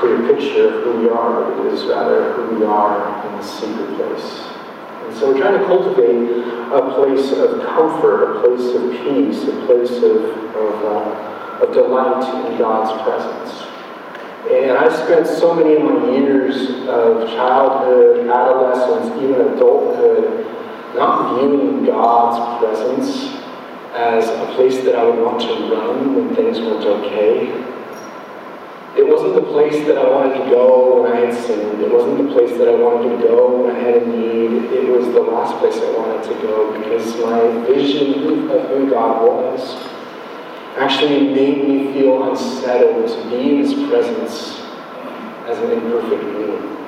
clear picture of who we are, but it is rather who we are in the secret place. And so we're trying to cultivate a place of comfort, a place of peace, a place of, of, uh, of delight in God's presence. And I spent so many of my years of childhood, adolescence, even adulthood, not viewing God's presence as a place that I would want to run when things weren't okay. It wasn't the place that I wanted to go when I had sinned. It wasn't the place that I wanted to go when I had a need. It was the last place I wanted to go because my vision of who God was actually made me feel unsettled to be in His presence as an imperfect being.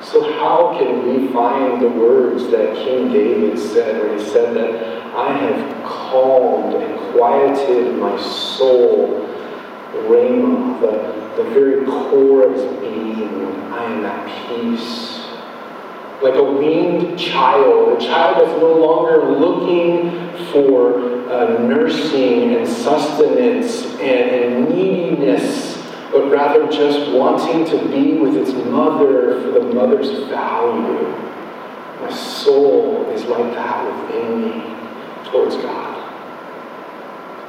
So, how can we find the words that King David said when he said that I have calmed and quieted my soul? Rhema, the, the very core of his being, I am at peace. Like a weaned child, a child that's no longer looking for uh, nursing and sustenance and, and neediness, but rather just wanting to be with its mother for the mother's value. My soul is like that within me towards God.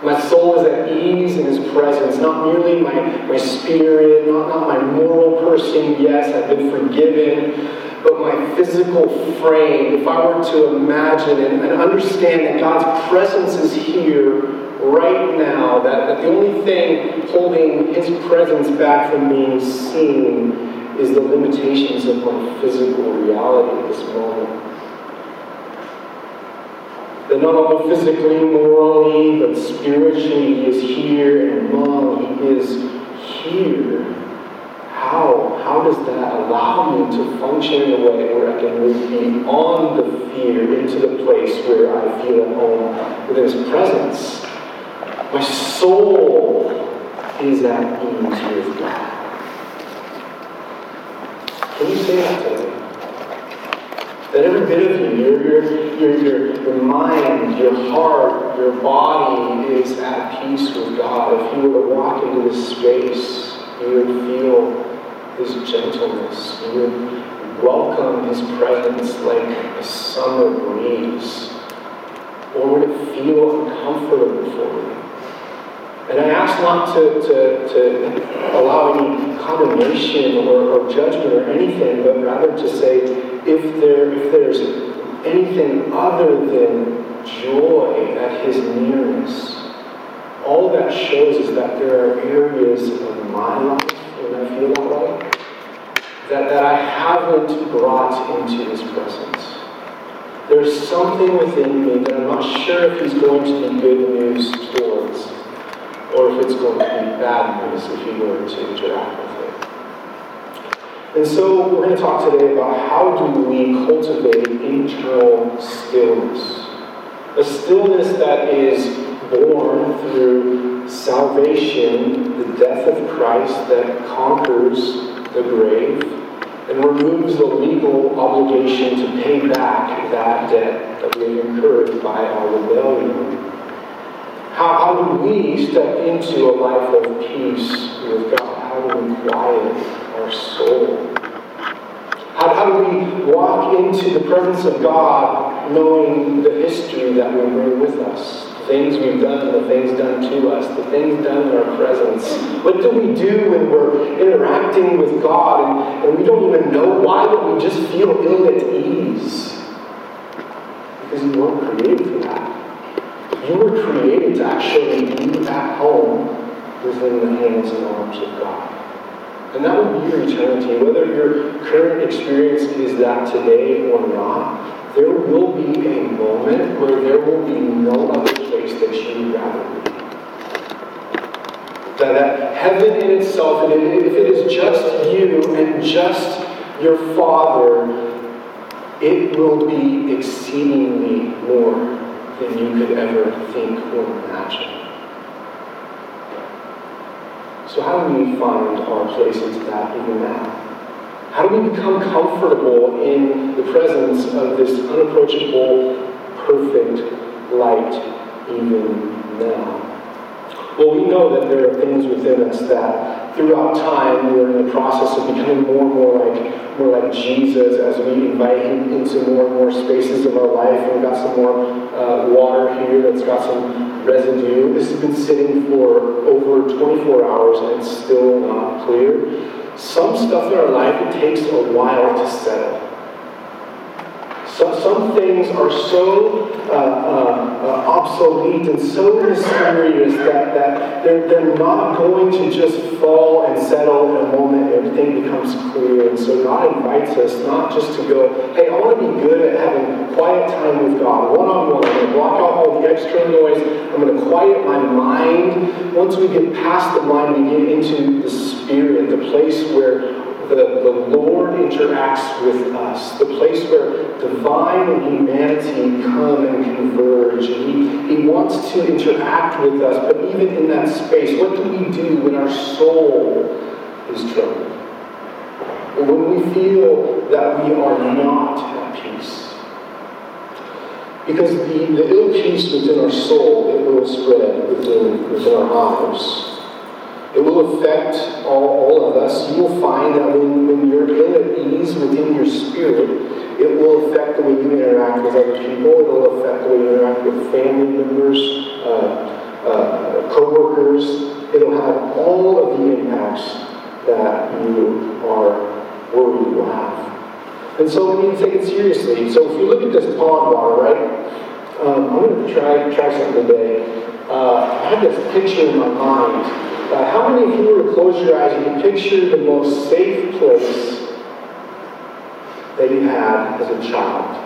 My soul is at ease in His presence, not merely my, my spirit, not, not my moral person. Yes, I've been forgiven, but my physical frame. If I were to imagine and, and understand that God's presence is here right now, that, that the only thing holding His presence back from being seen is the limitations of my physical reality at this moment that not only physically, morally, but spiritually he is here, and mom, he is here. How? How does that allow me to function in a way where I can move beyond the fear into the place where I feel at home within his presence? My soul is at ease with God. Can you say that? That every bit of you, your, your, your, your, mind, your heart, your body is at peace with God. If you were to walk into this space, you would feel His gentleness. You would welcome His presence like a summer breeze. Or would it feel uncomfortable for you? And I ask not to, to, to allow any condemnation or, or judgment or anything, but rather to say, if, there, if there's anything other than joy at his nearness, all that shows is that there are areas of my life when I feel that way that, that I haven't brought into his presence. There's something within me that I'm not sure if he's going to be good news towards or if it's going to be bad news if he were to interact with and so we're going to talk today about how do we cultivate internal stillness. A stillness that is born through salvation, the death of Christ that conquers the grave and removes the legal obligation to pay back that debt that we've incurred by our rebellion. How, how do we step into a life of peace with God? soul. How, how do we walk into the presence of God knowing the history that we bring with us, the things we've done, the things done to us, the things done in our presence? What do we do when we're interacting with God and, and we don't even know why, but we just feel ill at ease? Because you weren't created for that. You were created to actually be at home within the hands and arms of God. And that will be your eternity. Whether your current experience is that today or not, there will be a moment where there will be no other place that you would rather be. That, that heaven in itself, if it is just you and just your Father, it will be exceedingly more than you could ever think or imagine. So, how do we find our place into that even now? How do we become comfortable in the presence of this unapproachable, perfect light even now? Well, we know that there are things within us that throughout time we're in the process of becoming more and more like more like Jesus as we invite him into more and more spaces of our life. And we've got some more uh, water here that's got some residue. This has been sitting for over 24 hours and it's still not clear. Some stuff in our life, it takes a while to settle. So, some things are so uh, uh, uh, obsolete and so mysterious that, that they're, they're not going to just fall and settle in a moment everything becomes clear. And so God invites us not just to go, hey, I want to be good at having quiet time with God, one on one. I'm going to block out all the extra noise. I'm going to quiet my mind. Once we get past the mind, we get into the spirit, the place where the, the Lord interacts with us, the place where divine and humanity come and converge. And he, he wants to interact with us, but even in that space, what do we do when our soul is troubled? When we feel that we are not at peace? Because the, the ill peace within our soul, it will spread within, within our lives. It will affect all, all of us. You will find that when, when you're ill at ease within your spirit, it will affect the way you interact with other people. It will affect the way you interact with family members, uh, uh, co-workers. It'll have all of the impacts that you are worried will have. And so we need to take it seriously. So if you look at this pond water, right? Um, I'm going to try try something today. Uh, I have this picture in my mind uh, how many of you were to close your eyes and you picture the most safe place that you had as a child?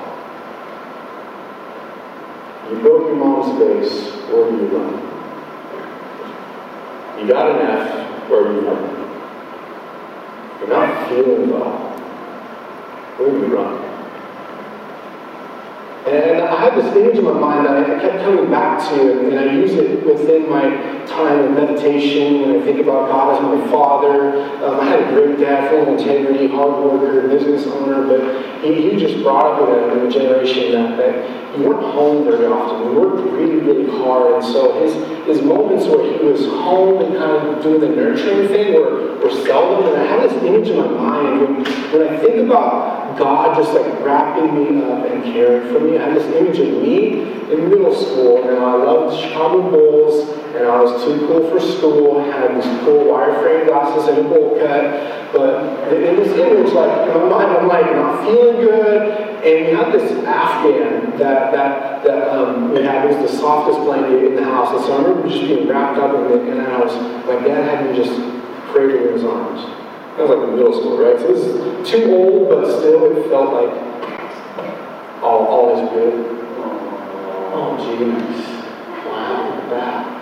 You broke your mom's face, where do you run? You got an F, where do you run? You're not feeling well. Where do you run? And I had this image in my mind that I kept coming back to, and I use it within my time of meditation, and I think about God as my father. Um, I had a great dad, full of integrity, hard worker, business owner, but he, he just brought up in a, in a generation that, that he weren't home very often. We worked really, really hard, and so his, his moments where he was home and kind of doing the nurturing thing were, were seldom, and I had this image in my mind when, when I think about God just like wrapping me up and caring for me, I had this image of me in middle school, and I loved Chicago Bulls, and I was too cool for school, I had these cool wireframe glasses and a bowl cut, but in this image, like, in my mind, I'm like not feeling good, and we had this Afghan that, that, that um, we had, was the softest blanket in the house, and so I remember just being wrapped up in it, and I was, my dad had me just cradled in his arms. I was like in middle school, right? So this is too old, but still it felt like all, all is good. Oh, geez. Wow, that.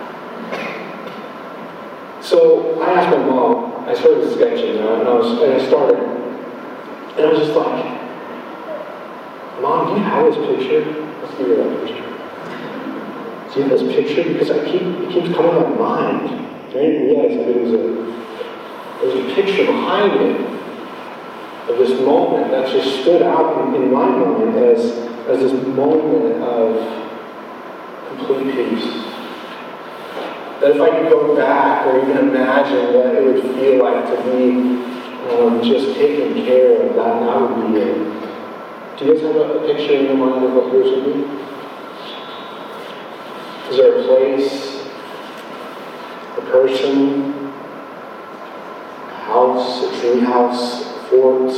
So I asked my mom, I started sketching, and I, was, and I started, and I was just like, Mom, do you have this picture? Let's give you that picture. Do you have this picture? Because I keep, it keeps coming to my mind. I didn't realize that it was a, there was a picture behind it of this moment that just stood out in, in my mind as, as this moment of complete peace. That if I could go back or even imagine what it would feel like to be um, just taken care of, that, that would be it. Do you guys have a, a picture in your mind of what yours would be? Is there a place, a person, house, a tree house, a fort?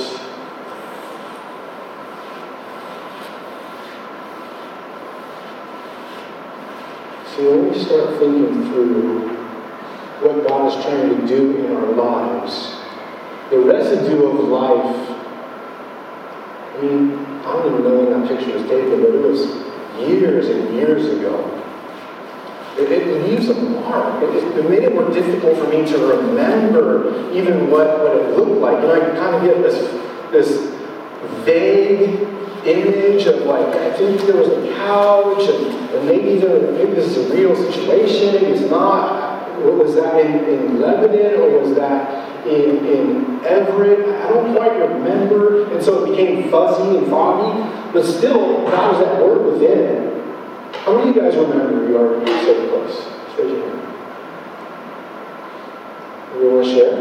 See, when we start thinking through what God is trying to do in our lives, the residue of life, I mean, I don't even know when that picture was taken, but it was years and years ago. It, leaves a mark. It, it, made it more difficult for me to remember even what, what it looked like. Know, I kind of get this, this vague image of like, I think there was a couch, and, and maybe, there, maybe this is a real situation, it's not. Was that in, in Lebanon or was that in, in Everett? I don't quite remember. And so it became fuzzy and foggy, but still, God was at work within. How many of you guys remember your safe place? Raise your hand. You want to share?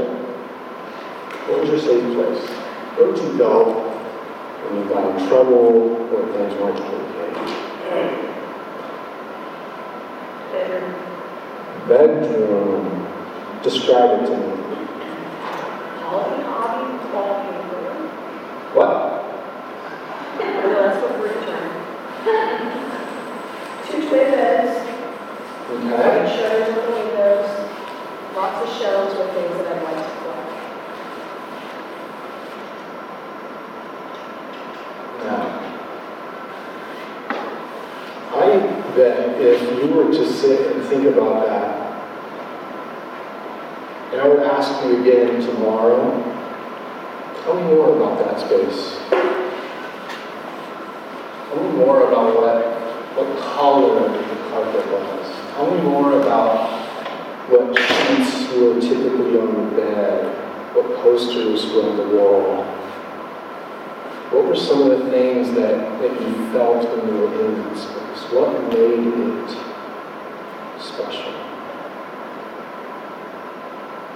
What was your safe place? Where would you go when you got in trouble or things weren't okay? Bedroom. Bedroom. Describe it to me. Hobby, hobby, wallpaper. What? No, that's what we're doing. Two twin beds, shutters on the windows, lots of shelves with things that I'd like to collect. Now, I bet if you were to sit and think about that, and I would ask you again tomorrow, tell me more about that space. Tell me more about what, color the carpet was. Tell me more about what sheets were typically on the bed, what posters were on the wall. What were some of the things that, that you felt when you were in that space? What made it special?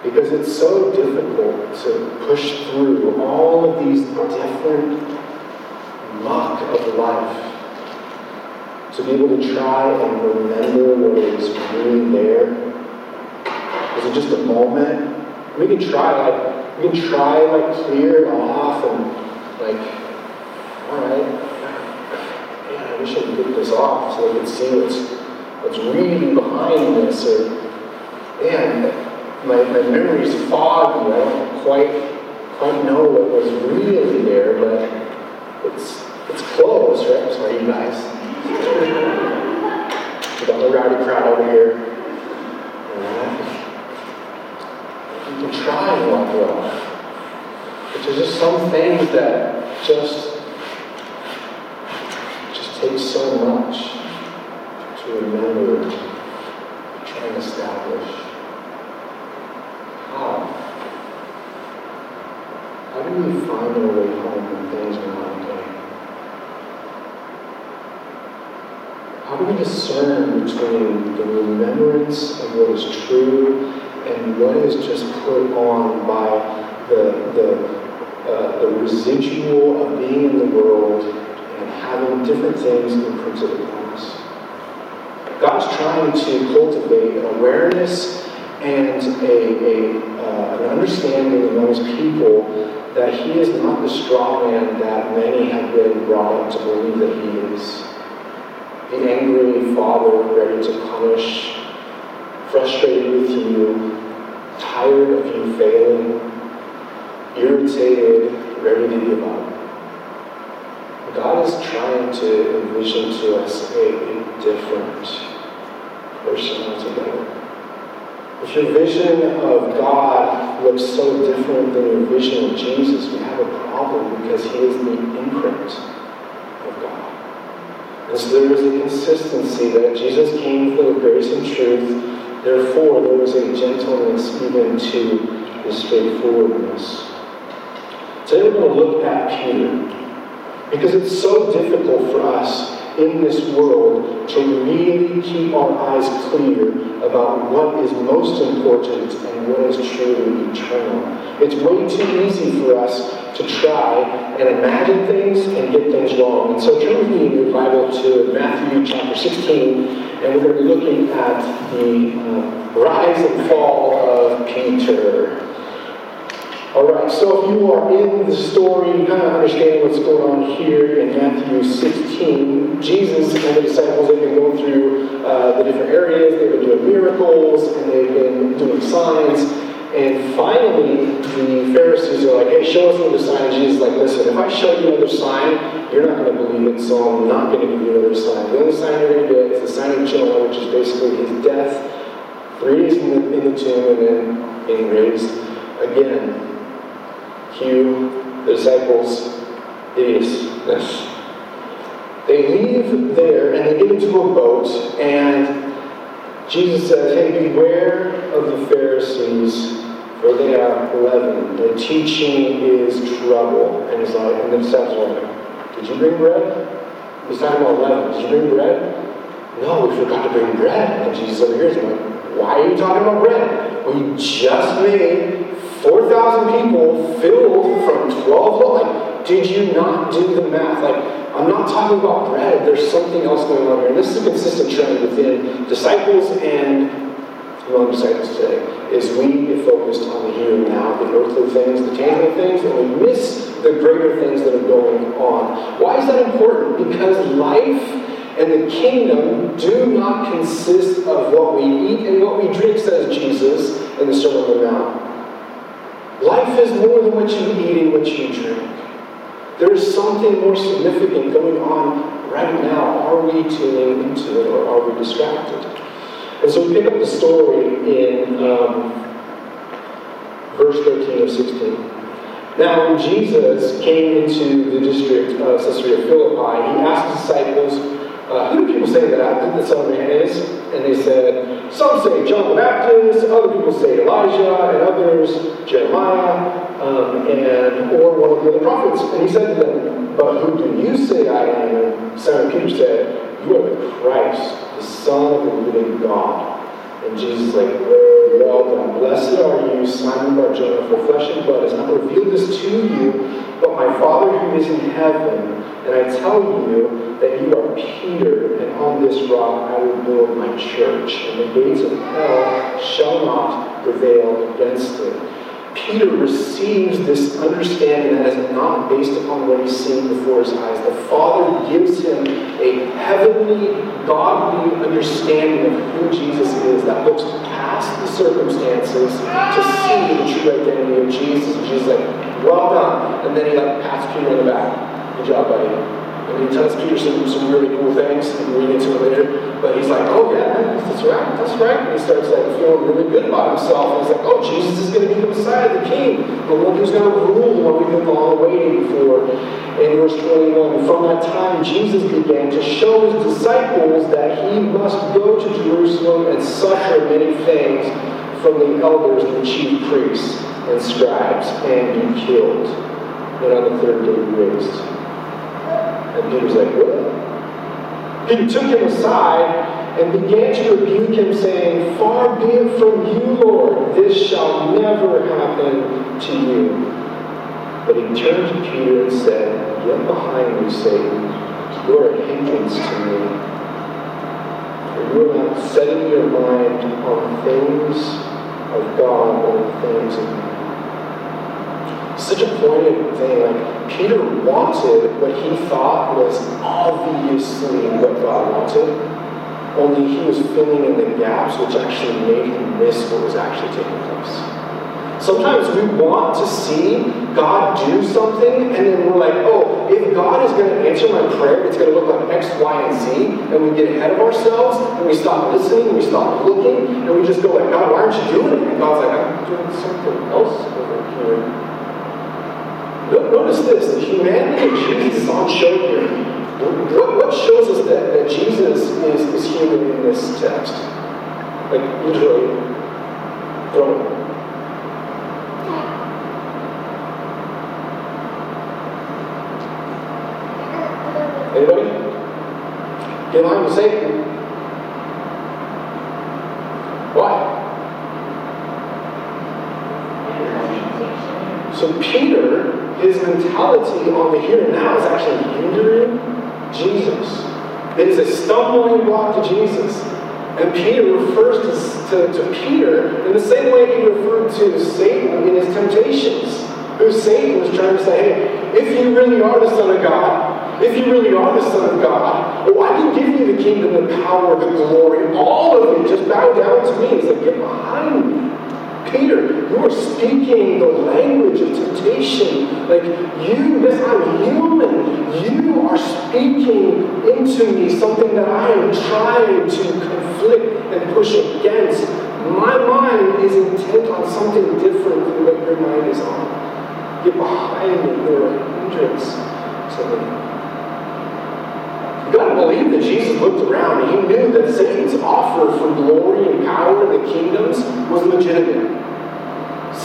Because it's so difficult to push through all of these different muck of life. To be able to try and remember what was really there. It just a moment? We can try, like, we can try, like, clear it off and, like, all right, yeah, I wish I could get this off so I could see what's, what's really behind this, or, man, my, my memory's foggy, I don't quite, quite know what was really there, but it's, it's close, right? Sorry, you guys. We got the rowdy crowd over here. You can try and walk it off. But there's just some things that just just takes so much to remember, and establish. How? How do we find our way home when things are not okay? How do we discern between the remembrance of what is true and what is just put on by the, the uh, the residual of being in the world and having different things imprinted upon us. God's trying to cultivate an awareness and a, a, uh, an understanding among his people that he is not the straw man that many have been brought up to believe that he is. The angry father ready to punish, frustrated with you, tired of you failing, irritated, ready to give up. God is trying to envision to us a, a different person altogether. If your vision of God looks so different than your vision of Jesus, we have a problem because he is the imprint of God. And so there is a consistency that Jesus came full of grace and truth. Therefore, there was a gentleness even to his straightforwardness. Today we're going to look at Peter because it's so difficult for us in this world to really keep our eyes clear about what is most important and what is truly eternal. It's way too easy for us to try and imagine things and get things wrong. And so turn with me in your Bible to Matthew chapter 16, and we're going to be looking at the uh, rise and fall of Peter. All right, so if you are in the story, you kind of understand what's going on here in Matthew 16. Jesus and the disciples have been going through uh, the different areas, they've been doing miracles, and they've been doing signs. And finally, the Pharisees are like, hey, show us another sign. Jesus is like, listen, if I show you another sign, you're not going to believe it, so I'm not going to give you another sign. The only sign you're going to get is the sign of Jonah, which is basically his death, three days in the, in the tomb, and then being raised again. Cue the disciples' idiocy. They leave there and they get into a boat, and Jesus says, Hey, beware of the Pharisees, for they are leaven. Their teaching is trouble. And he's like, and the disciples are like, Did you bring bread? He's talking about leaven. Did you bring bread? No, we forgot to bring bread. And Jesus over here is like, Why are you talking about bread? We just made 4,000 people filled from 12 like, did you not do the math? Like, I'm not talking about bread. There's something else going on here. And this is a consistent trend within disciples and among disciples today, is we get focused on the here and now, the earthly things, the tangible things, and we miss the greater things that are going on. Why is that important? Because life and the kingdom do not consist of what we eat and what we drink, says Jesus in the Sermon on the Mount. Life is more than what you eat and what you drink. There is something more significant going on right now. Are we tuning into it or are we distracted? And so we pick up the story in um, verse 13 of 16. Now, when Jesus came into the district of Caesarea Philippi, he asked his disciples, uh, who do people say that I, the Son of Man is? And they said, some say John the Baptist, other people say Elijah, and others Jeremiah, um, and or one of the other prophets. And he said to them, But who do you say I am? Simon Peter said, You are the Christ, the Son of the living God. And Jesus like, Well done. Blessed are you, Simon Barjona, for flesh and blood has not revealed this to you, but my Father who is in heaven. And I tell you that you are Peter, and on this rock I will build my church, and the gates of hell shall not prevail against it. Peter receives this understanding that is not based upon what he's seen before his eyes. The Father gives him a heavenly, godly understanding of who Jesus is that looks past the circumstances to see the true identity of Jesus. And Jesus is like, well done. And then he like pats Peter on the back. Good job, buddy. And he tells Peter some, really cool things, and we'll get to it later. But he's like, oh yeah, that's right, that's right. And he starts like feeling really good about himself. And he's like, oh, Jesus is going to be the Messiah, the King, the one who's going to rule, the one we've been all waiting for. In verse 21, from that time Jesus began to show his disciples that he must go to Jerusalem and suffer many things from the elders and chief priests and scribes and be killed, and on the third day raised. And Peter's like, what? Peter took him aside and began to rebuke him, saying, Far be it from you, Lord, this shall never happen to you. But he turned to Peter and said, Get behind me, Satan. You are a hindrance to me. You are not setting your mind on things of God, on things of such a pointed thing. Like Peter wanted what he thought was obviously what God wanted, only he was filling in the gaps, which actually made him miss what was actually taking place. Sometimes we want to see God do something, and then we're like, oh, if God is going to answer my prayer, it's going to look like X, Y, and Z, and we get ahead of ourselves, and we stop listening, and we stop looking, and we just go like, God, why aren't you doing it? And God's like, I'm doing something else over here. Notice this, the humanity of Jesus is on show here. What, what shows us that, that Jesus is, is human in this text? Like, literally, throwing. Anybody? Get line with Satan. Why? So Peter, mentality on the here and now is actually hindering Jesus. It is a stumbling block to Jesus. And Peter refers to, to, to Peter in the same way he referred to Satan in his temptations. Who Satan was trying to say, hey, if you really are the Son of God, if you really are the Son of God, oh, I can give you the kingdom, the power, the glory, all of it. Just bow down to me. He's like, get behind me. Peter, you are speaking the language of temptation. Like you, yes, I'm human. You are speaking into me something that I am trying to conflict and push against. My mind is intent on something different than what your mind is on. Get behind me. You're a hindrance to me. You gotta believe that Jesus looked around and he knew that Satan's offer for glory and power in the kingdoms was legitimate.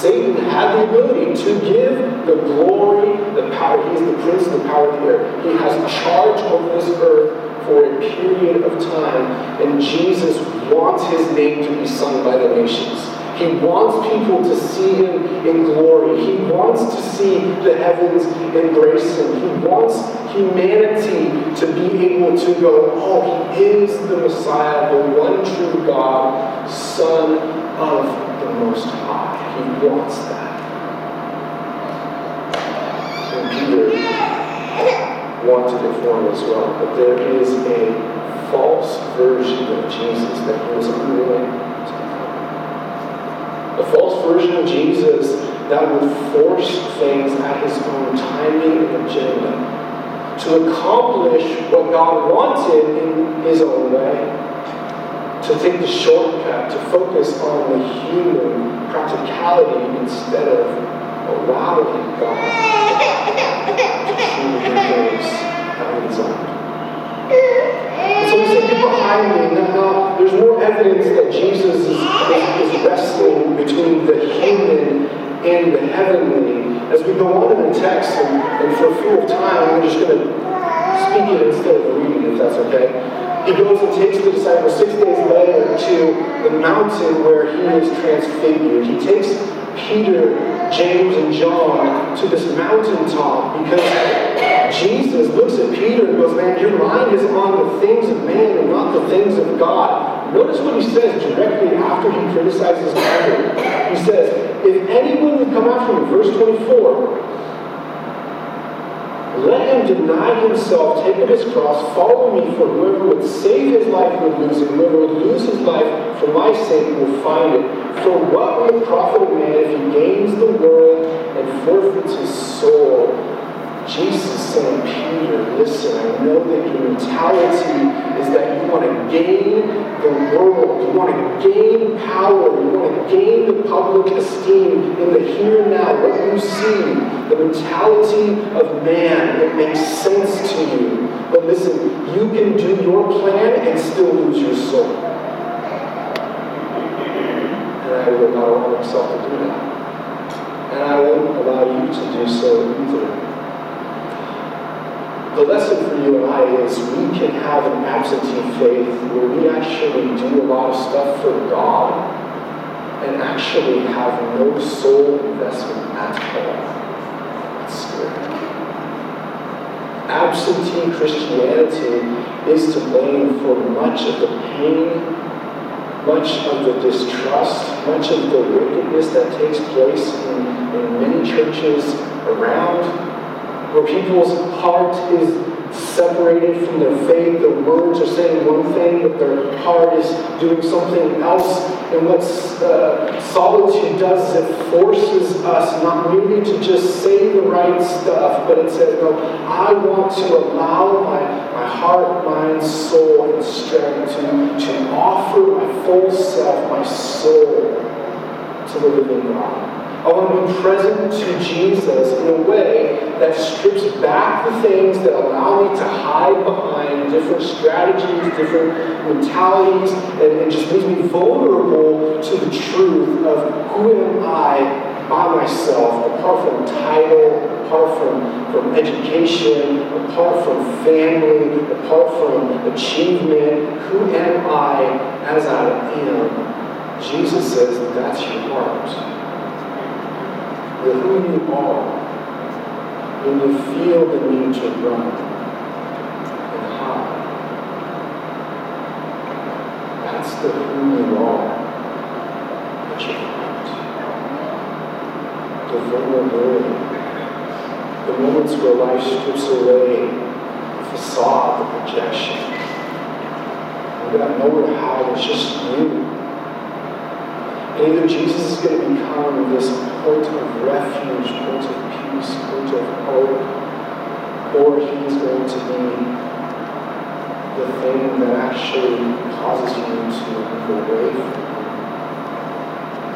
Satan had the ability to give the glory, the power. He is the prince of the power of the air. He has charge over this earth for a period of time, and Jesus wants his name to be sung by the nations. He wants people to see him in glory. He wants to see the heavens embrace him. He wants humanity to be able to go, oh, he is the Messiah, the one true God, Son of Most High. He wants that. And Peter wanted it for him as well. But there is a false version of Jesus that he was unwilling to. A false version of Jesus that would force things at his own timing and agenda to accomplish what God wanted in his own way to take the shortcut, to focus on the human practicality instead of allowing God to truly so we say, get behind me. Now, there's more evidence that Jesus is, is, is wrestling between the human and the heavenly. As we go on in the text, and, and for fear of time, we're just going to speak it instead of reading, if that's okay. He goes and takes the disciples six days later to the mountain where he is transfigured. He takes Peter, James, and John to this mountaintop because Jesus looks at Peter and goes, Man, your mind is on the things of man and not the things of God. Notice what he says directly after he criticizes Peter. He says, If anyone would come after me, verse 24, let him deny himself, take up his cross, follow me, for whoever would save his life would lose it. Whoever would lose his life for my sake will find it. For what will profit a man if he gains the world and forfeits his soul? Jesus saying, Peter, listen, I know that your mentality is that you want to gain the world, you want to gain power, you want to gain the public esteem in the here and now, what you see, the mentality of man, it makes sense to you. But listen, you can do your plan and still lose your soul. And I will not allow myself to do that. And I won't allow you to do so either the lesson for you and I is we can have an absentee faith where we actually do a lot of stuff for God and actually have no soul investment at all. That's scary. Absentee Christianity is to blame for much of the pain, much of the distrust, much of the wickedness that takes place in, in many churches around where people's heart is separated from their faith. The words are saying one thing, but their heart is doing something else. And what uh, solitude does is it forces us not merely to just say the right stuff, but it says, no, I want to allow my, my heart, mind, soul, and strength to, to offer my full self, my soul, to the living God. I want to be present to Jesus in a way that strips back the things that allow me to hide behind different strategies, different mentalities, and, just makes me vulnerable to the truth of who am I by myself, apart from title, apart from, from education, apart from family, apart from achievement, who am I as I am? Jesus says that's your heart. The who you are when you feel the need to run and hide. That's the who you are at your heart. The vulnerability. The moments where life strips away the facade, the projection. You got nowhere to hide, it's just you. Either Jesus is going to become this point of refuge, point of peace, point of hope, or he's going to be the thing that actually causes you to move away from.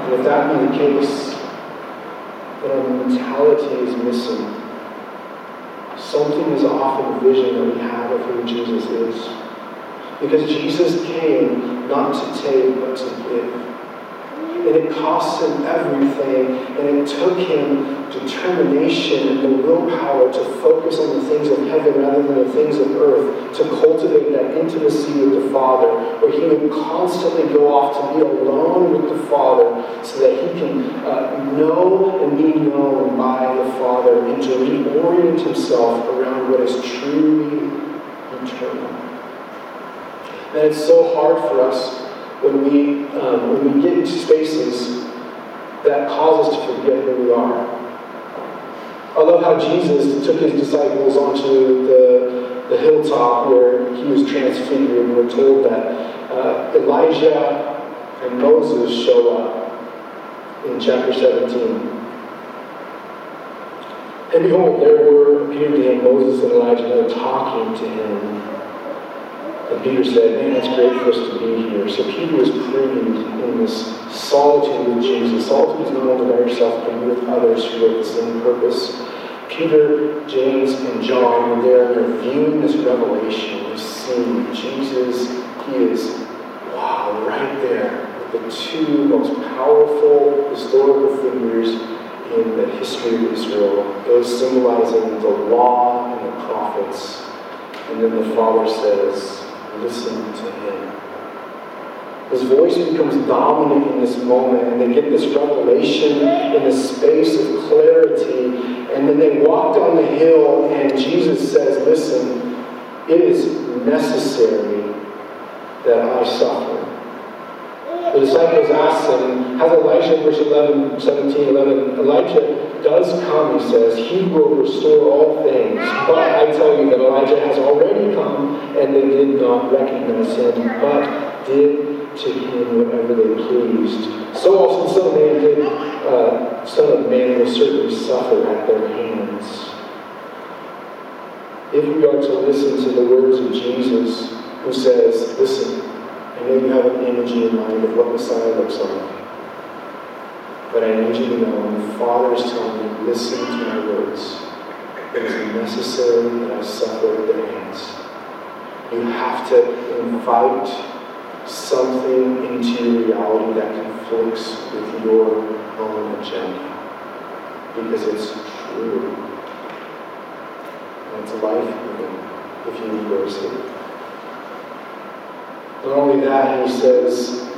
And if that be the case, then our mentality is missing. Something is off in the vision that we have of who Jesus is. Because Jesus came not to take, but to give. And it cost him everything, and it took him determination and the willpower to focus on the things of heaven rather than the things of earth, to cultivate that intimacy with the Father, where he would constantly go off to be alone with the Father so that he can uh, know and be known by the Father and to reorient himself around what is truly eternal. And it's so hard for us when we, um, when we get into spaces that cause us to forget who we are. I love how Jesus took his disciples onto the, the hilltop where he was transfigured, we're told that uh, Elijah and Moses show up in chapter 17. And behold, there were appeared to him Moses and Elijah, and they're talking to him. And Peter said, Man, it's great for us to be here. So Peter was pruned in this solitude with Jesus. Solitude is not only by yourself, but with others who have the same purpose. Peter, James, and John were there they're viewing this revelation, this scene. Jesus, he is, wow, right there with the two most powerful historical figures in the history of Israel, those symbolizing the law and the prophets. And then the Father says. His voice becomes dominant in this moment, and they get this revelation in a space of clarity. And then they walk down the hill, and Jesus says, Listen, it is necessary that I suffer. The disciples ask him, Has Elijah, verse 11, 17, 11, Elijah does come, he says, he will restore all things. But I tell you that Elijah has already come, and they did not recognize him, but did to him whatever they pleased. So also the Son of Man did, uh, Son of Man will certainly suffer at their hands. If we are to listen to the words of Jesus, who says, Listen, I know you have an image in mind of what Messiah looks like. But I need you to know the Father is telling me, listen to my words. It is necessary that I suffer at their hands. You have to invite something into reality that conflicts with your own agenda. Because it's true. And it's life-giving if you embrace it. Not only that, he says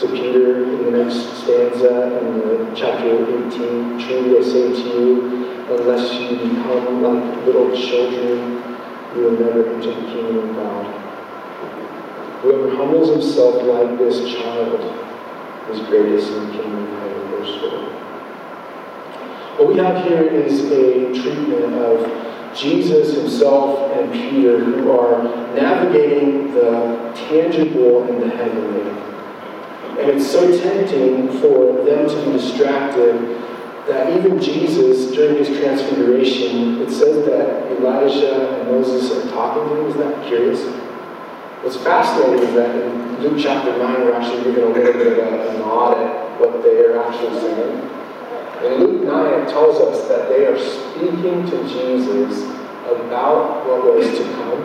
to Peter in the next stanza in chapter 18, Truly I say to you, unless you become like little children, you will never enter the kingdom of God. Whoever humbles himself like this child is greatest in the kingdom of heaven, verse 4. What we have here is a treatment of Jesus himself and Peter, who are navigating the tangible and the heavenly. And it's so tempting for them to be distracted that even Jesus, during his transfiguration, it says that Elijah and Moses are talking to him. Isn't that curious? What's fascinating is that in Luke chapter 9, we're actually given a little bit of a, a nod at what they are actually saying. In Luke 9, it tells us that they are speaking to Jesus about what was to come,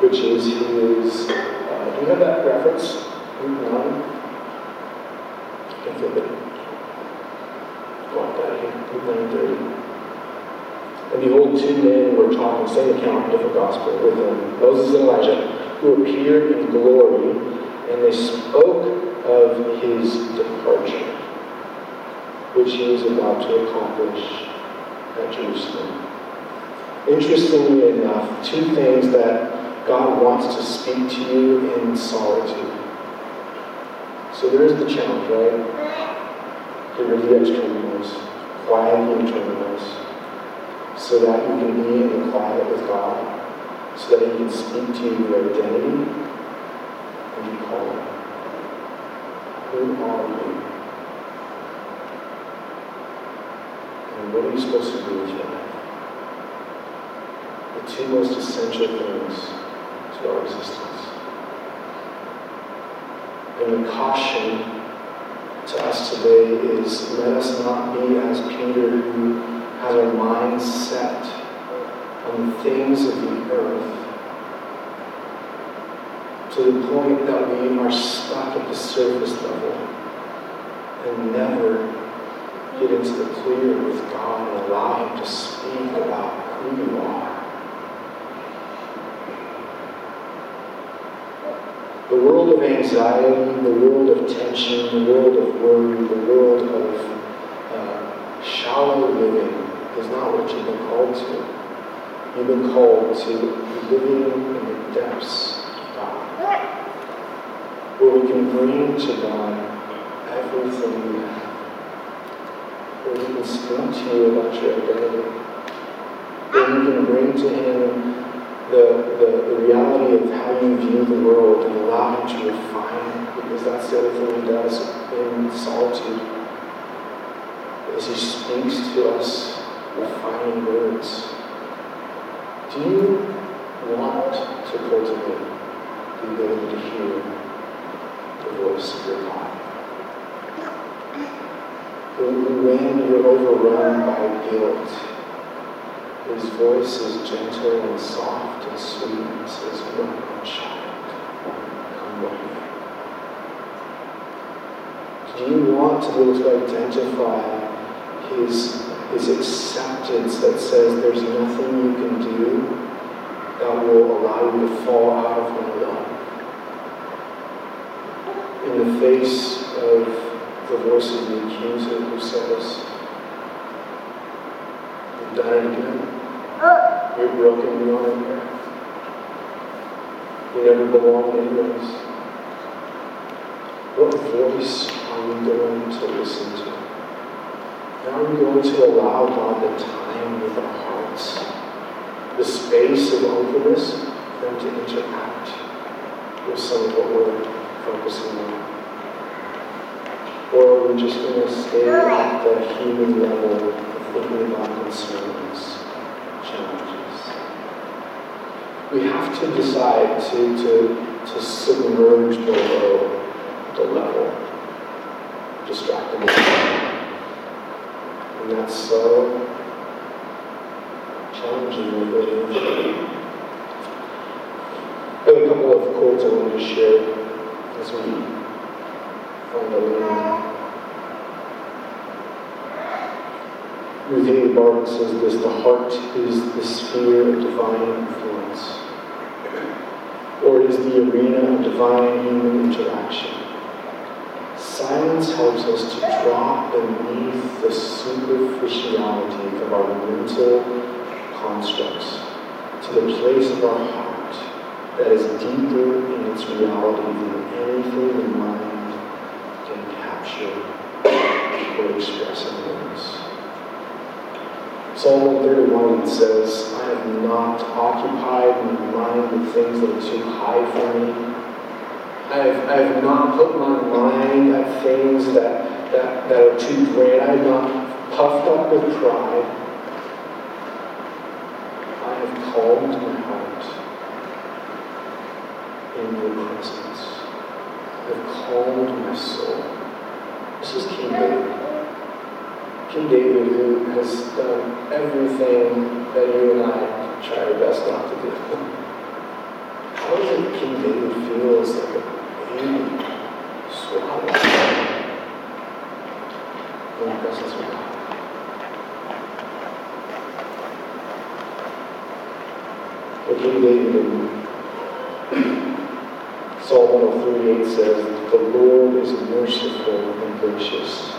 which is his. Uh, do you have that reference? Luke 9? I can flip it. Go Luke 9:30. And behold, two men were talking, same account, different gospel, with them, Moses and Elijah, who appeared in glory, and they spoke of his departure, which he was about to accomplish at Jerusalem. Interestingly enough, two things that God wants to speak to you in solitude. So there is the challenge, right? Get rid of the external noise, quiet the so that you can be in the quiet with God, so that He can speak to you your identity and you call Him. Who are you? And what are you supposed to do with your life? The two most essential things to our existence. And the caution to us today is let us not be as Peter who has our minds set on the things of the earth to the point that we are stuck at the surface level and never get into the clear with God and allow Him to speak about who you are. The world of anxiety, the world of tension, the world of worry, the world of uh, shallow living is not what you've been called to. You've been called to living in the depths of God, where we can bring to God everything we have, where we can speak to you about your identity, where we can bring to Him the, the, the reality of how you view the world and allow Him to refine it, because that's the other thing He does in solitude. As He speaks to us refining words. Do you want to cultivate the ability to hear the voice of your God? When you're overrun by guilt, his voice is gentle and soft and sweet and says, my child, come with me. Do you want to be able to identify his is acceptance that says there's nothing you can do that will allow you to fall out of my love. In the face of the voice of the accuser who says, You've done it again. You're broken beyond repair. You never belong anyways. What voice are you going to listen to? Now we're going to allow God the time with our hearts, the space of openness for Him to interact with some of what we're focusing on. Or are we're just going to stay at the human level of thinking about concerns, challenges. We have to decide to, to, to submerge below the level of distracting. And that's so challenging. I have a couple of quotes I wanted to share as we find our way. Ruth Barton says this the heart is the sphere of divine influence, or it is the arena of divine human interaction. Silence helps us to drop beneath the superficiality of our mental constructs to the place of our heart that is deeper in its reality than anything the mind can capture or express in words. Psalm 131 says, I have not occupied my mind with things that are too high for me I have, I have not put my mind at things that, that, that are too great. I have not puffed up with pride. I have calmed my heart in your presence. I have calmed my soul. This is King David. King David, who has done everything that you and I try our best not to do. How does it King David feels like Él suave. Con casa suave. King David in Psalm 138 says, The Lord is merciful and gracious,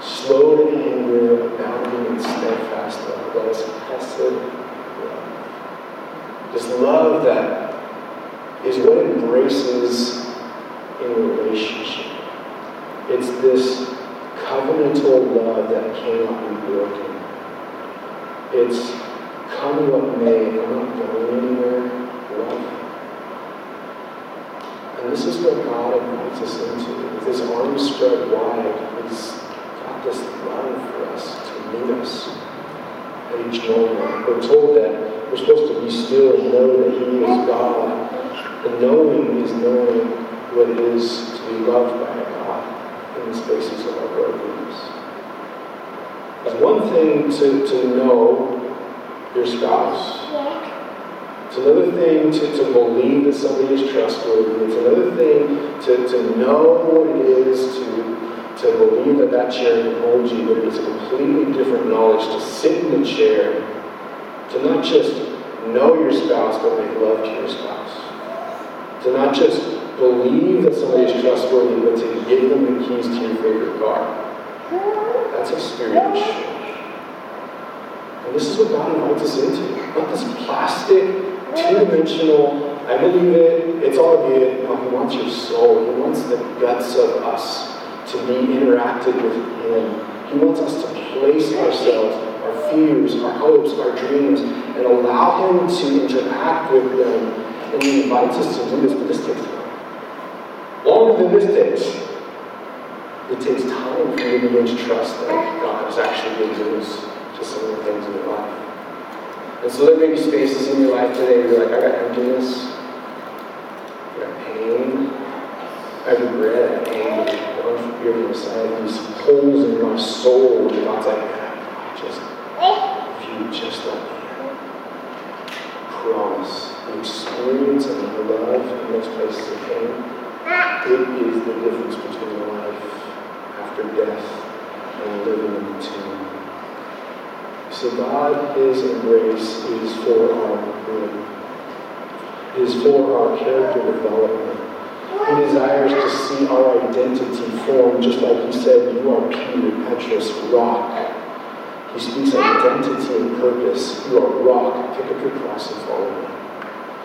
slow to anger, abounding in steadfast love. That is chesed love. This love that is what embraces it's this covenantal love that cannot be broken. It's come what may, I'm not going anywhere, love. And this is what God invites us into. With his arms spread wide, he's got this love for us to meet us at each moment. We're told that we're supposed to be still and know that he is God. And knowing is knowing what it is to be loved by God in the spaces of our brokenness. It's one thing to, to know your spouse. It's another thing to, to believe that somebody is trustworthy. It's another thing to, to know what it is to, to believe that that chair can hold you, but it's a completely different knowledge to sit in the chair, to not just know your spouse, but make love to your spouse. To not just believe that somebody is trustworthy, but to give them the keys to your favorite car. That's experiential. And this is what God invites us into. Not this plastic, two-dimensional, I believe it, it's all good. No, he wants your soul. He wants the guts of us to be interacted with him. He wants us to place ourselves, our fears, our hopes, our dreams, and allow him to interact with them. And he invites us to do this, but this takes time. Longer than this. It takes time for you to begin to trust that God is actually good news to some of the things in your life. And so there may be spaces in your life today where you're like, I got emptiness, I got pain, I regret, anger, unforgiveness, I have these holes in my soul. And God's like, "Yeah, just, if you just let me. Promise. The experience of love in those places of pain, it is the difference between life after death and living in the tomb. So God, His embrace is for our good. Is for our character development. He desires to see our identity formed, just like He said, You are Peter, Petrus, rock. He speaks identity and purpose. You are rock. Pick up your cross and follow me.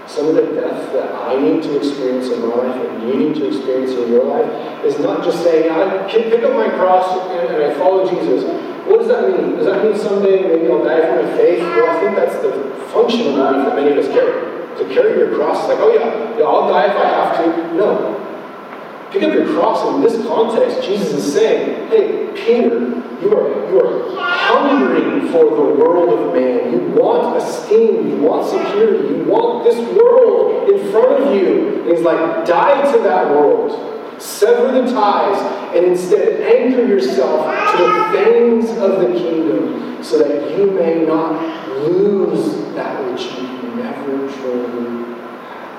Some of the death that I need to experience in my life and you need to experience in your life is not just saying, I can pick up my cross and, and I follow Jesus. What does that mean? Does that mean someday maybe I'll die for my faith? Well, I think that's the functional belief that many of us carry. To carry your cross, like, oh yeah, yeah, I'll die if I have to. No. Pick up your cross and in this context. Jesus is saying, hey, Peter, you are, you are hungering for the world of man. You want esteem. You want security. You want this world in front of you. And he's like, die to that world. Sever the ties and instead anchor yourself to the things of the kingdom so that you may not lose that which you never truly have.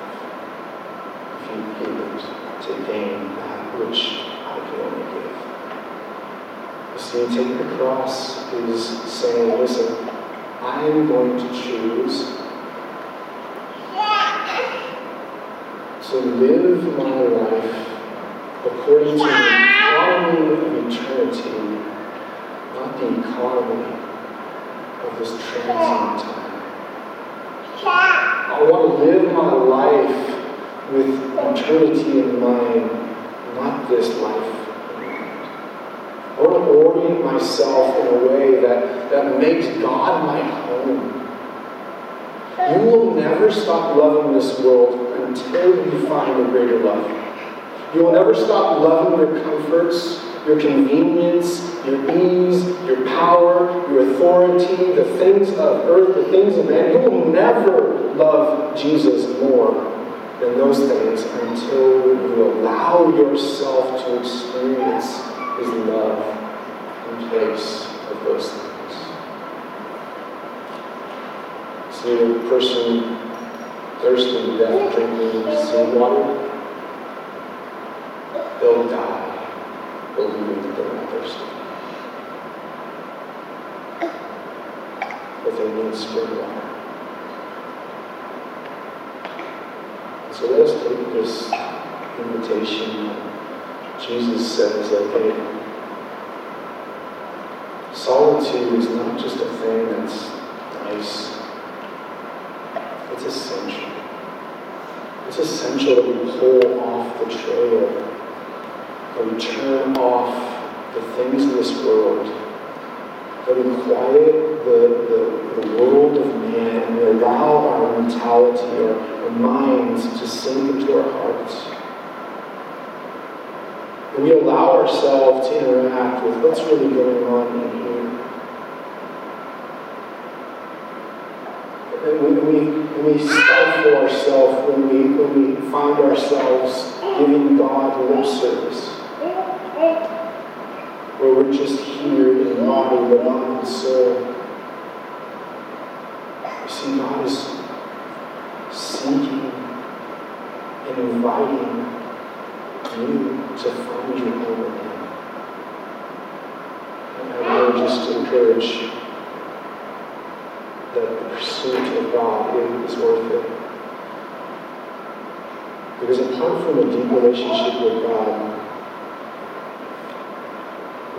If you give it to gain that which I can only give. See, taking the cross is saying, listen, I am going to choose to live my life according to the economy of eternity, not the economy of this transient time. I want to live my life with eternity in mind, not this life. I want to orient myself in a way that, that makes God my home. You will never stop loving this world until you find a greater love. You will never stop loving your comforts, your convenience, your ease, your power, your authority, the things of earth, the things of man. You will never love Jesus more than those things until you allow yourself to experience his love in place of those things. See a person thirsting to death drinking seawater? They'll die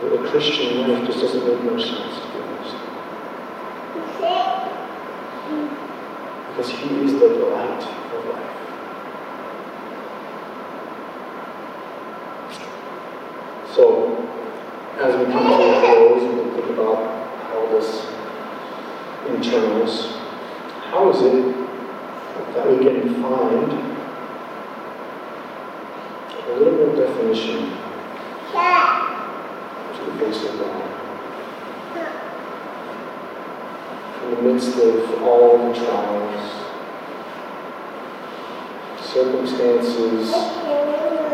A Christian life just doesn't make much sense, to be honest. Because He is the light of life. So, as we come to a close and think about all this internals, how is it circumstances,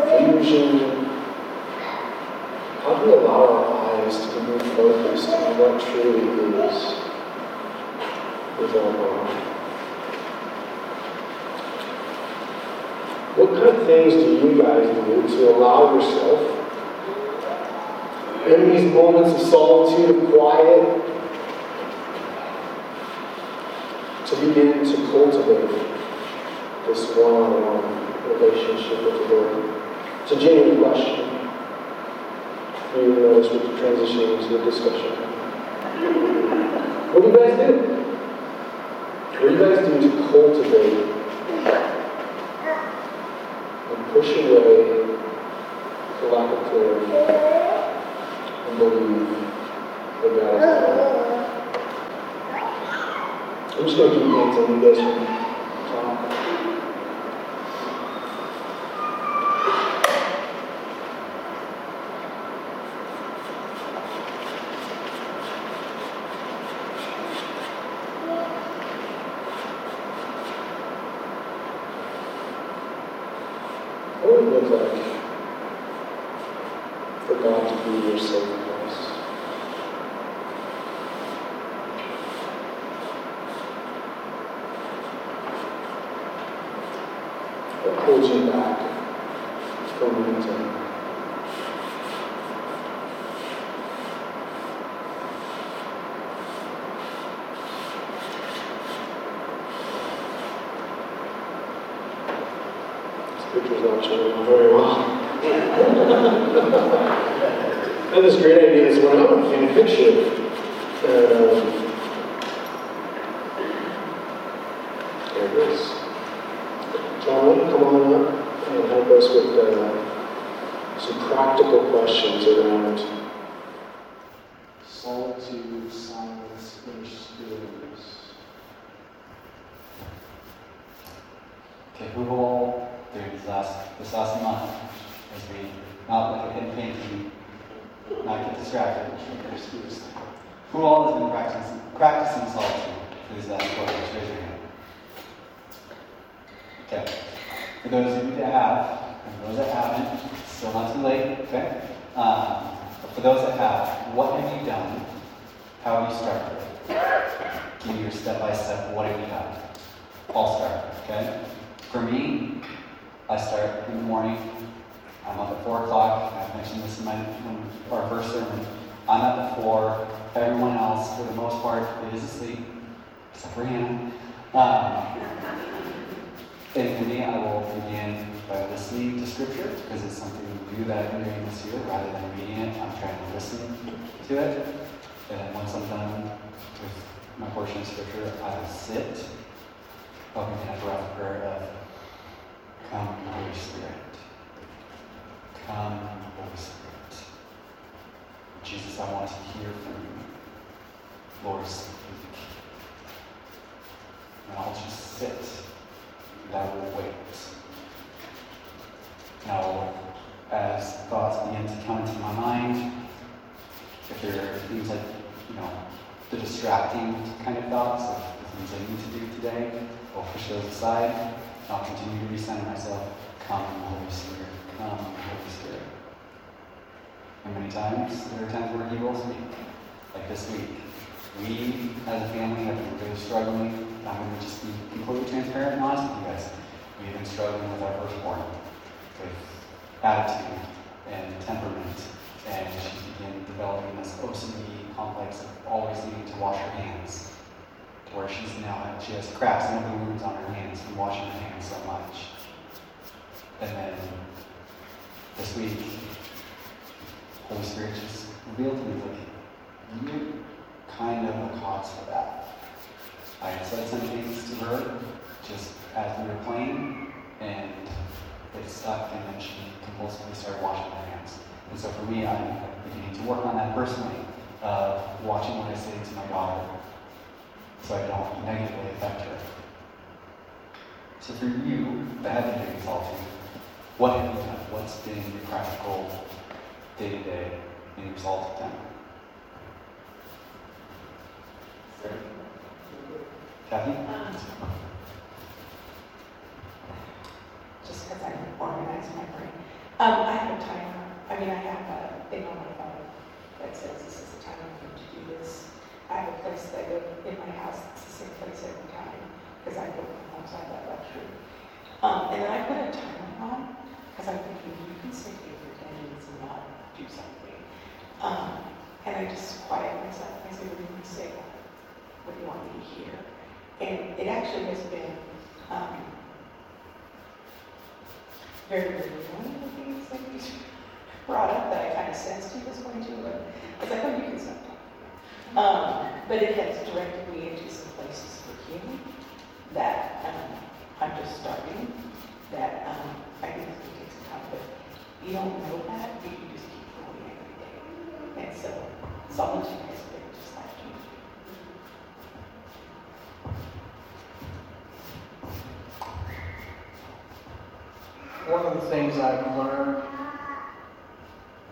confusion. How do we allow our eyes to be focused on what truly is with our mind? What kind of things do you guys do to allow yourself in these moments of solitude and quiet to begin to cultivate? this one-on-one relationship with the Lord. It's a genuine question. You notice we're transitioning into the discussion. What do you guys do? What do you guys do to cultivate and push away the lack of clarity and believe that God is God? I'm just going to keep the answer on this one. much I know very well. and this great idea is morning. I want in a picture I'm up at 4 o'clock. I've mentioned this in my in our first sermon. I'm up at 4. Everyone else, for the most part, is asleep, except. Um, and for me, I will begin by listening to Scripture, because it's something new that I'm doing this year. Rather than reading it, I'm trying to listen to it. And once I'm done with my portion of Scripture, I will sit, hoping to have a prayer of, Come, Holy Spirit. Come, Holy Spirit. Jesus, I want to hear from you. Lord, speak. And I'll just sit and I will wait. Now, as thoughts begin to come into my mind, if there are things like, you know, the distracting kind of thoughts of the things I need to do today, I'll push those aside. I'll continue to recenter myself. Come, Holy Spirit. Um, Spirit. And many times, there are times where He will speak, like this week. We, as a family, have been really struggling. I'm going to just be completely transparent and honest with you guys. We've been struggling with our firstborn, with attitude and temperament, and she's begun developing this OCD complex of always needing to wash her hands, where she's now she has cracks and wounds on her hands from washing her hands so much. And then this week, Holy Spirit just revealed to me, like, you kind of a cause for that. I had said some things to her just as we were playing, and it stuck, and then she compulsively started washing her hands. And so for me, I'm beginning to work on that personally, of watching what I say to my daughter, so I don't negatively affect her. So for you, the heavy duty solitude, what have you done? What's been your practical day to day in your solitude time? Kathy? just because I'm organizing my brain. Um, I have a timer, I mean, I have a thing on my phone that says this is the time I'm going to do this. I have a place that I go in my house, it's the same place every time, because I work from home, so I have that luxury. Um, and then I put a timer on, because I'm thinking, you can sit here for ten minutes and not do something. Um, and I just quiet myself, I say, what do you say? What do you want me to hear? And it actually has been, um, very, very one of the things that you brought up that I kind of sensed he was going to, but I was like, oh, you can stop talking. Um, but it has directed me into some places for healing that um, I'm just starting, that um, I think it's but you don't know that if you just keep going every day. And so solitude has been just life changing. One of the things I've learned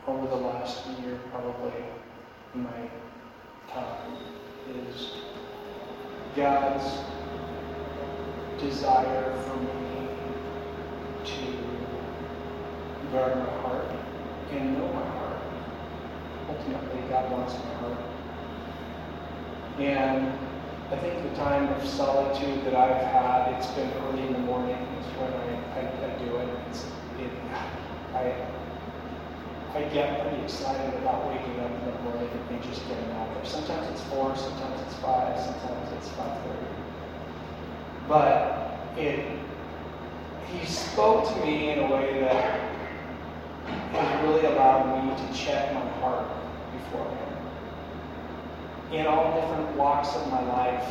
over the last year, probably in my time, is God's desire for me guard my heart and know my heart. Ultimately, God wants my heart. And I think the time of solitude that I've had, it's been early in the morning, It's when I, I, I do it. It's, it I, I get pretty excited about waking up in the morning and just getting out there. Sometimes it's four, sometimes it's five, sometimes it's five thirty. But it, he spoke to me in a way that has really allowed me to check my heart before him in all different walks of my life,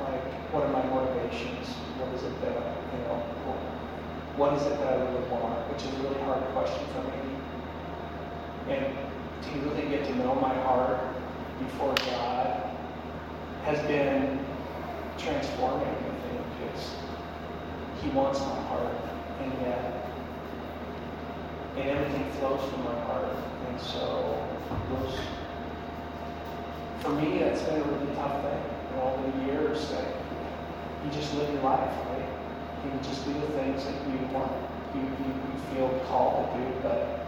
like what are my motivations? What is it that you know? What is it that I really want? Which is a really hard question for me. And to really get to know my heart before God has been transforming. I think because He wants my heart, and yet, and everything flows from my heart, and so for me, that's been a really tough thing. In all the years that you just live your life, right? You just do the things that you want, you, you, you feel called to do, but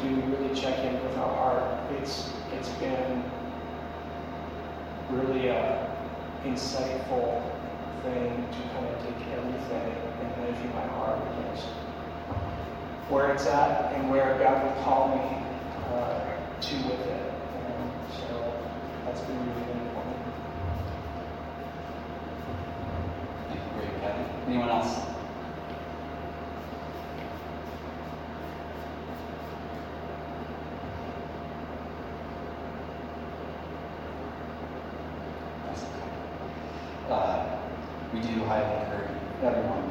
do we really check in with our heart? It's it's been really a insightful thing to kind of take everything and measure my heart against where it's at and where God will call me uh, to with it. And so that's been really important. Great, Kevin. Anyone else? Uh, we do highly encourage everyone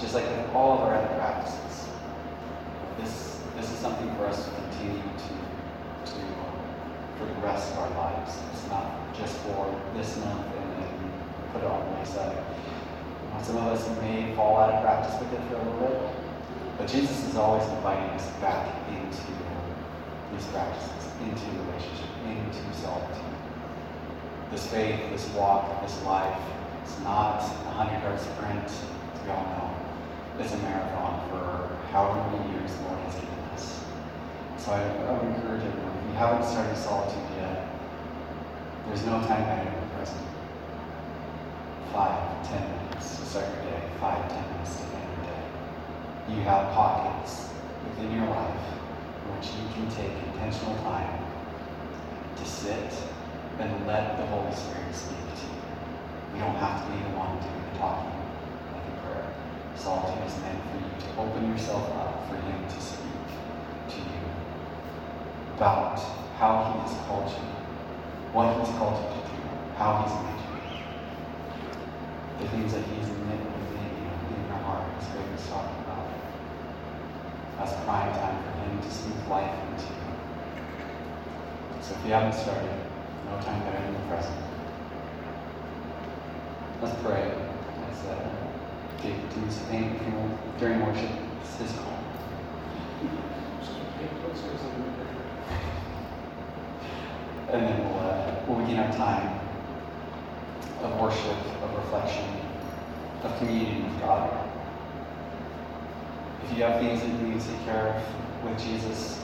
just like with all of our other practices. This, this is something for us to continue to, to, uh, for the rest of our lives. It's not just for this month and then put it on the wayside. Some of us may fall out of practice with it for a little bit, but Jesus is always inviting us back into these practices, into relationship, into solitude. This faith, this walk, this life, it's not a hundred yard sprint, we all know. It's a marathon for however many years the Lord has given us. So I, I would encourage everyone, if you haven't started solitude yet, there's no time better than the present. Five, ten minutes to start your day, five, ten minutes to end your day. You have pockets within your life in which you can take intentional time to sit and let the Holy Spirit speak to you. You don't have to be the one doing the talking Solitude is meant for you to open yourself up for Him to speak to you about how He has called you, what He's called you to do, how He's made you, the things that He's knit within you, in your heart, as Greg was talking about. That's prime time for Him to speak life into you. So if you haven't started, no time better than the present. Let's pray. Let's uh, during worship. It's His call. And then we'll, uh, we'll begin our time of worship, of reflection, of communion with God. If you have things that you need to take care of with Jesus,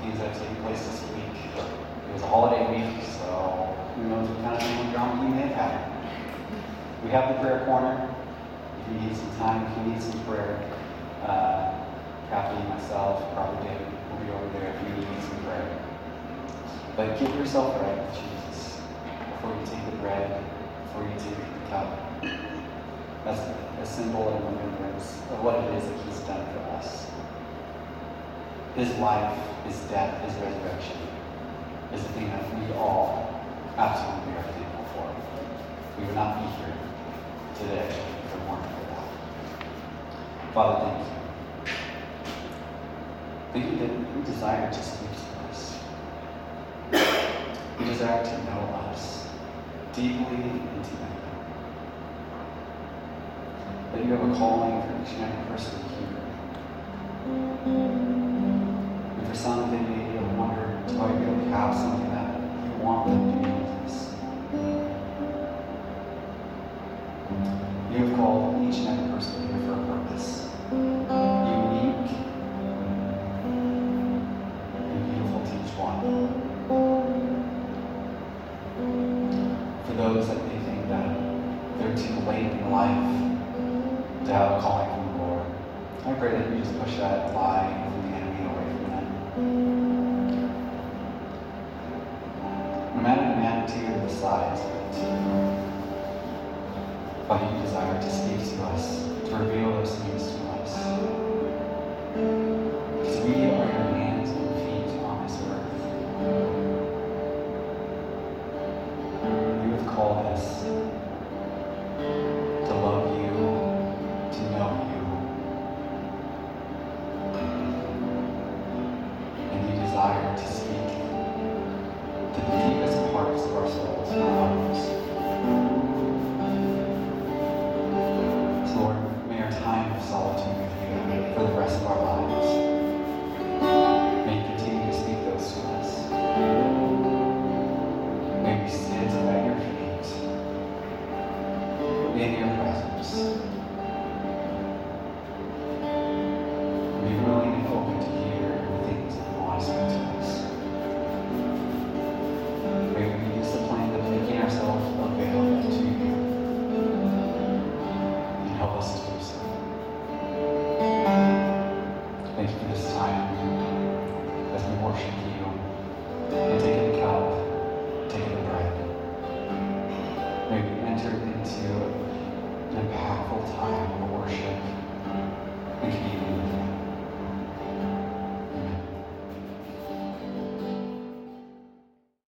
things that have taken place this week, it was a holiday week, so who knows what kind of family drama you may have had. We have the prayer corner. If you need some time, if you need some prayer, uh, Kathy, myself, probably David will be over there if you need some prayer. But get yourself right with Jesus before you take the bread, before you take the cup. That's a symbol and remembrance of what it is that He's done for us. His life, His death, His resurrection is the thing that we all absolutely are thankful for. We would not be here today if it weren't for. Father, thank you. Thank you that you desire to speak to us. You desire to know us deeply and intimately. That you have a calling for each and every person here. And for some, they may wonder how you really have something that you want them to those that may think that they're too late in life to have a calling from the Lord, I pray that you just push that lie from the enemy away from them. No matter the magnitude or the size of it, Father, you desire to speak to us, to reveal those things to us.